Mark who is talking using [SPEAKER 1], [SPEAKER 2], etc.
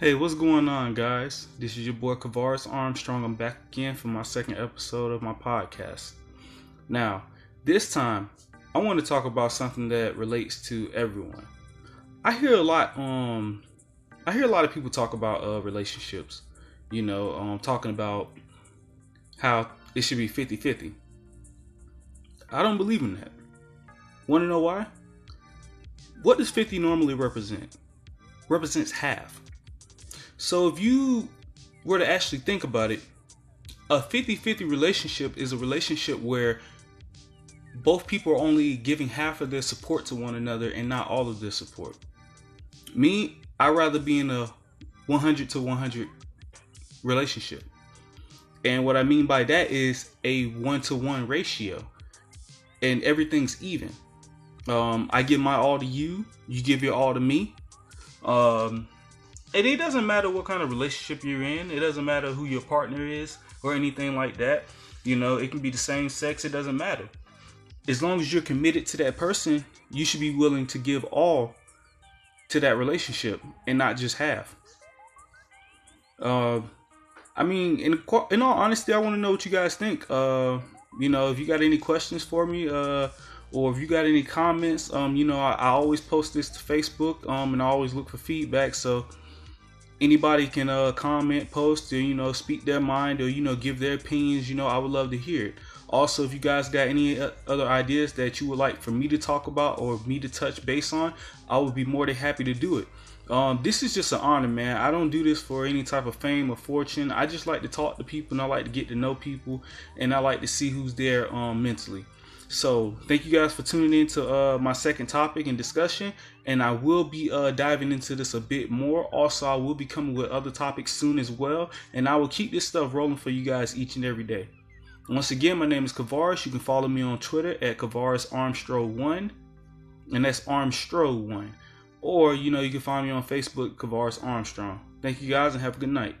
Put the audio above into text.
[SPEAKER 1] Hey, what's going on, guys? This is your boy Kavaris Armstrong. I'm back again for my second episode of my podcast. Now, this time, I want to talk about something that relates to everyone. I hear a lot, um, I hear a lot of people talk about uh, relationships. You know, um, talking about how it should be 50 50. I don't believe in that. Want to know why? What does 50 normally represent? Represents half so if you were to actually think about it, a 50-50 relationship is a relationship where both people are only giving half of their support to one another and not all of their support. Me, I'd rather be in a 100 to 100 relationship. And what I mean by that is a one to one ratio. And everything's even. Um, I give my all to you, you give your all to me. Um, and it doesn't matter what kind of relationship you're in. It doesn't matter who your partner is or anything like that. You know, it can be the same sex. It doesn't matter. As long as you're committed to that person, you should be willing to give all to that relationship and not just half. Uh, I mean, in in all honesty, I want to know what you guys think. Uh, you know, if you got any questions for me, uh, or if you got any comments, um, you know, I, I always post this to Facebook, um, and I always look for feedback. So anybody can uh, comment, post, or you know, speak their mind, or you know, give their opinions. You know, I would love to hear it. Also, if you guys got any uh, other ideas that you would like for me to talk about or me to touch base on, I would be more than happy to do it. Um, this is just an honor, man. I don't do this for any type of fame or fortune. I just like to talk to people and I like to get to know people and I like to see who's there um, mentally. So thank you guys for tuning in to uh, my second topic and discussion, and I will be uh, diving into this a bit more. Also, I will be coming with other topics soon as well, and I will keep this stuff rolling for you guys each and every day. Once again, my name is Kavaris. You can follow me on Twitter at Kavaris Armstro1, and that's Armstro1. Or, you know, you can find me on Facebook, Kavaris Armstrong. Thank you guys and have a good night.